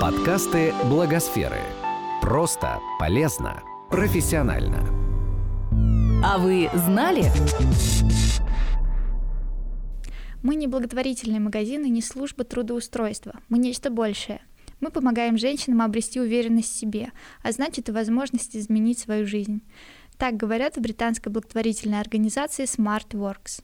Подкасты Благосферы. Просто, полезно, профессионально. А вы знали? Мы не благотворительные магазины, не служба трудоустройства. Мы нечто большее. Мы помогаем женщинам обрести уверенность в себе, а значит и возможность изменить свою жизнь. Так говорят в британской благотворительной организации Smart Works.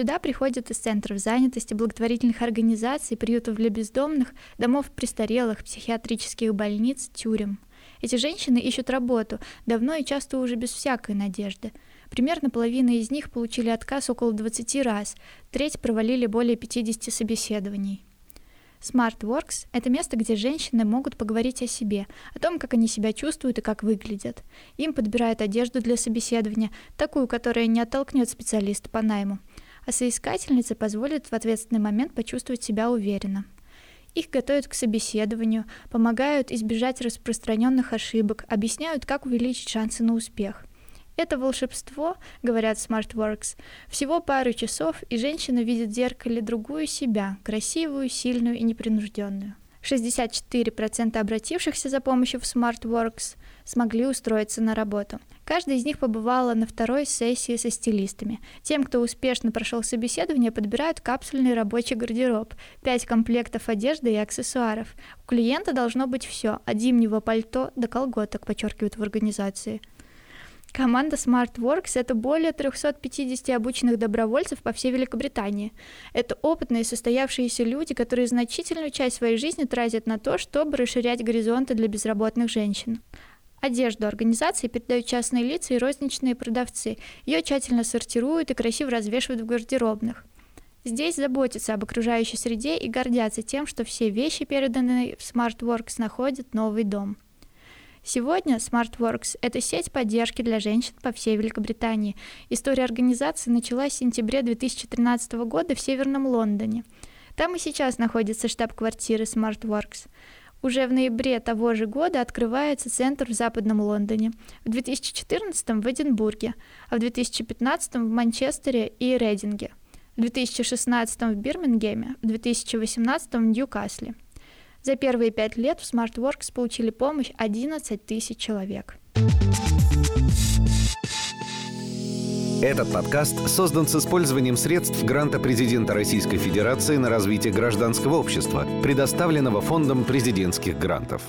Сюда приходят из центров занятости, благотворительных организаций, приютов для бездомных, домов престарелых, психиатрических больниц, тюрем. Эти женщины ищут работу, давно и часто уже без всякой надежды. Примерно половина из них получили отказ около 20 раз, треть провалили более 50 собеседований. SmartWorks – это место, где женщины могут поговорить о себе, о том, как они себя чувствуют и как выглядят. Им подбирают одежду для собеседования, такую, которая не оттолкнет специалиста по найму а соискательница позволит в ответственный момент почувствовать себя уверенно. Их готовят к собеседованию, помогают избежать распространенных ошибок, объясняют, как увеличить шансы на успех. Это волшебство, говорят SmartWorks, всего пару часов, и женщина видит в зеркале другую себя, красивую, сильную и непринужденную. 64% обратившихся за помощью в SmartWorks смогли устроиться на работу. Каждая из них побывала на второй сессии со стилистами. Тем, кто успешно прошел собеседование, подбирают капсульный рабочий гардероб, 5 комплектов одежды и аксессуаров. У клиента должно быть все, от зимнего пальто до колготок, подчеркивают в организации. Команда SmartWorks — это более 350 обученных добровольцев по всей Великобритании. Это опытные, состоявшиеся люди, которые значительную часть своей жизни тратят на то, чтобы расширять горизонты для безработных женщин. Одежду организации передают частные лица и розничные продавцы. Ее тщательно сортируют и красиво развешивают в гардеробных. Здесь заботятся об окружающей среде и гордятся тем, что все вещи, переданные в SmartWorks, находят новый дом. Сегодня SmartWorks – это сеть поддержки для женщин по всей Великобритании. История организации началась в сентябре 2013 года в Северном Лондоне. Там и сейчас находится штаб-квартира SmartWorks. Уже в ноябре того же года открывается центр в Западном Лондоне, в 2014 в Эдинбурге, а в 2015 в Манчестере и Рейдинге, в 2016 в Бирмингеме, в 2018 в Ньюкасле. За первые пять лет в SmartWorks получили помощь 11 тысяч человек. Этот подкаст создан с использованием средств гранта президента Российской Федерации на развитие гражданского общества, предоставленного Фондом президентских грантов.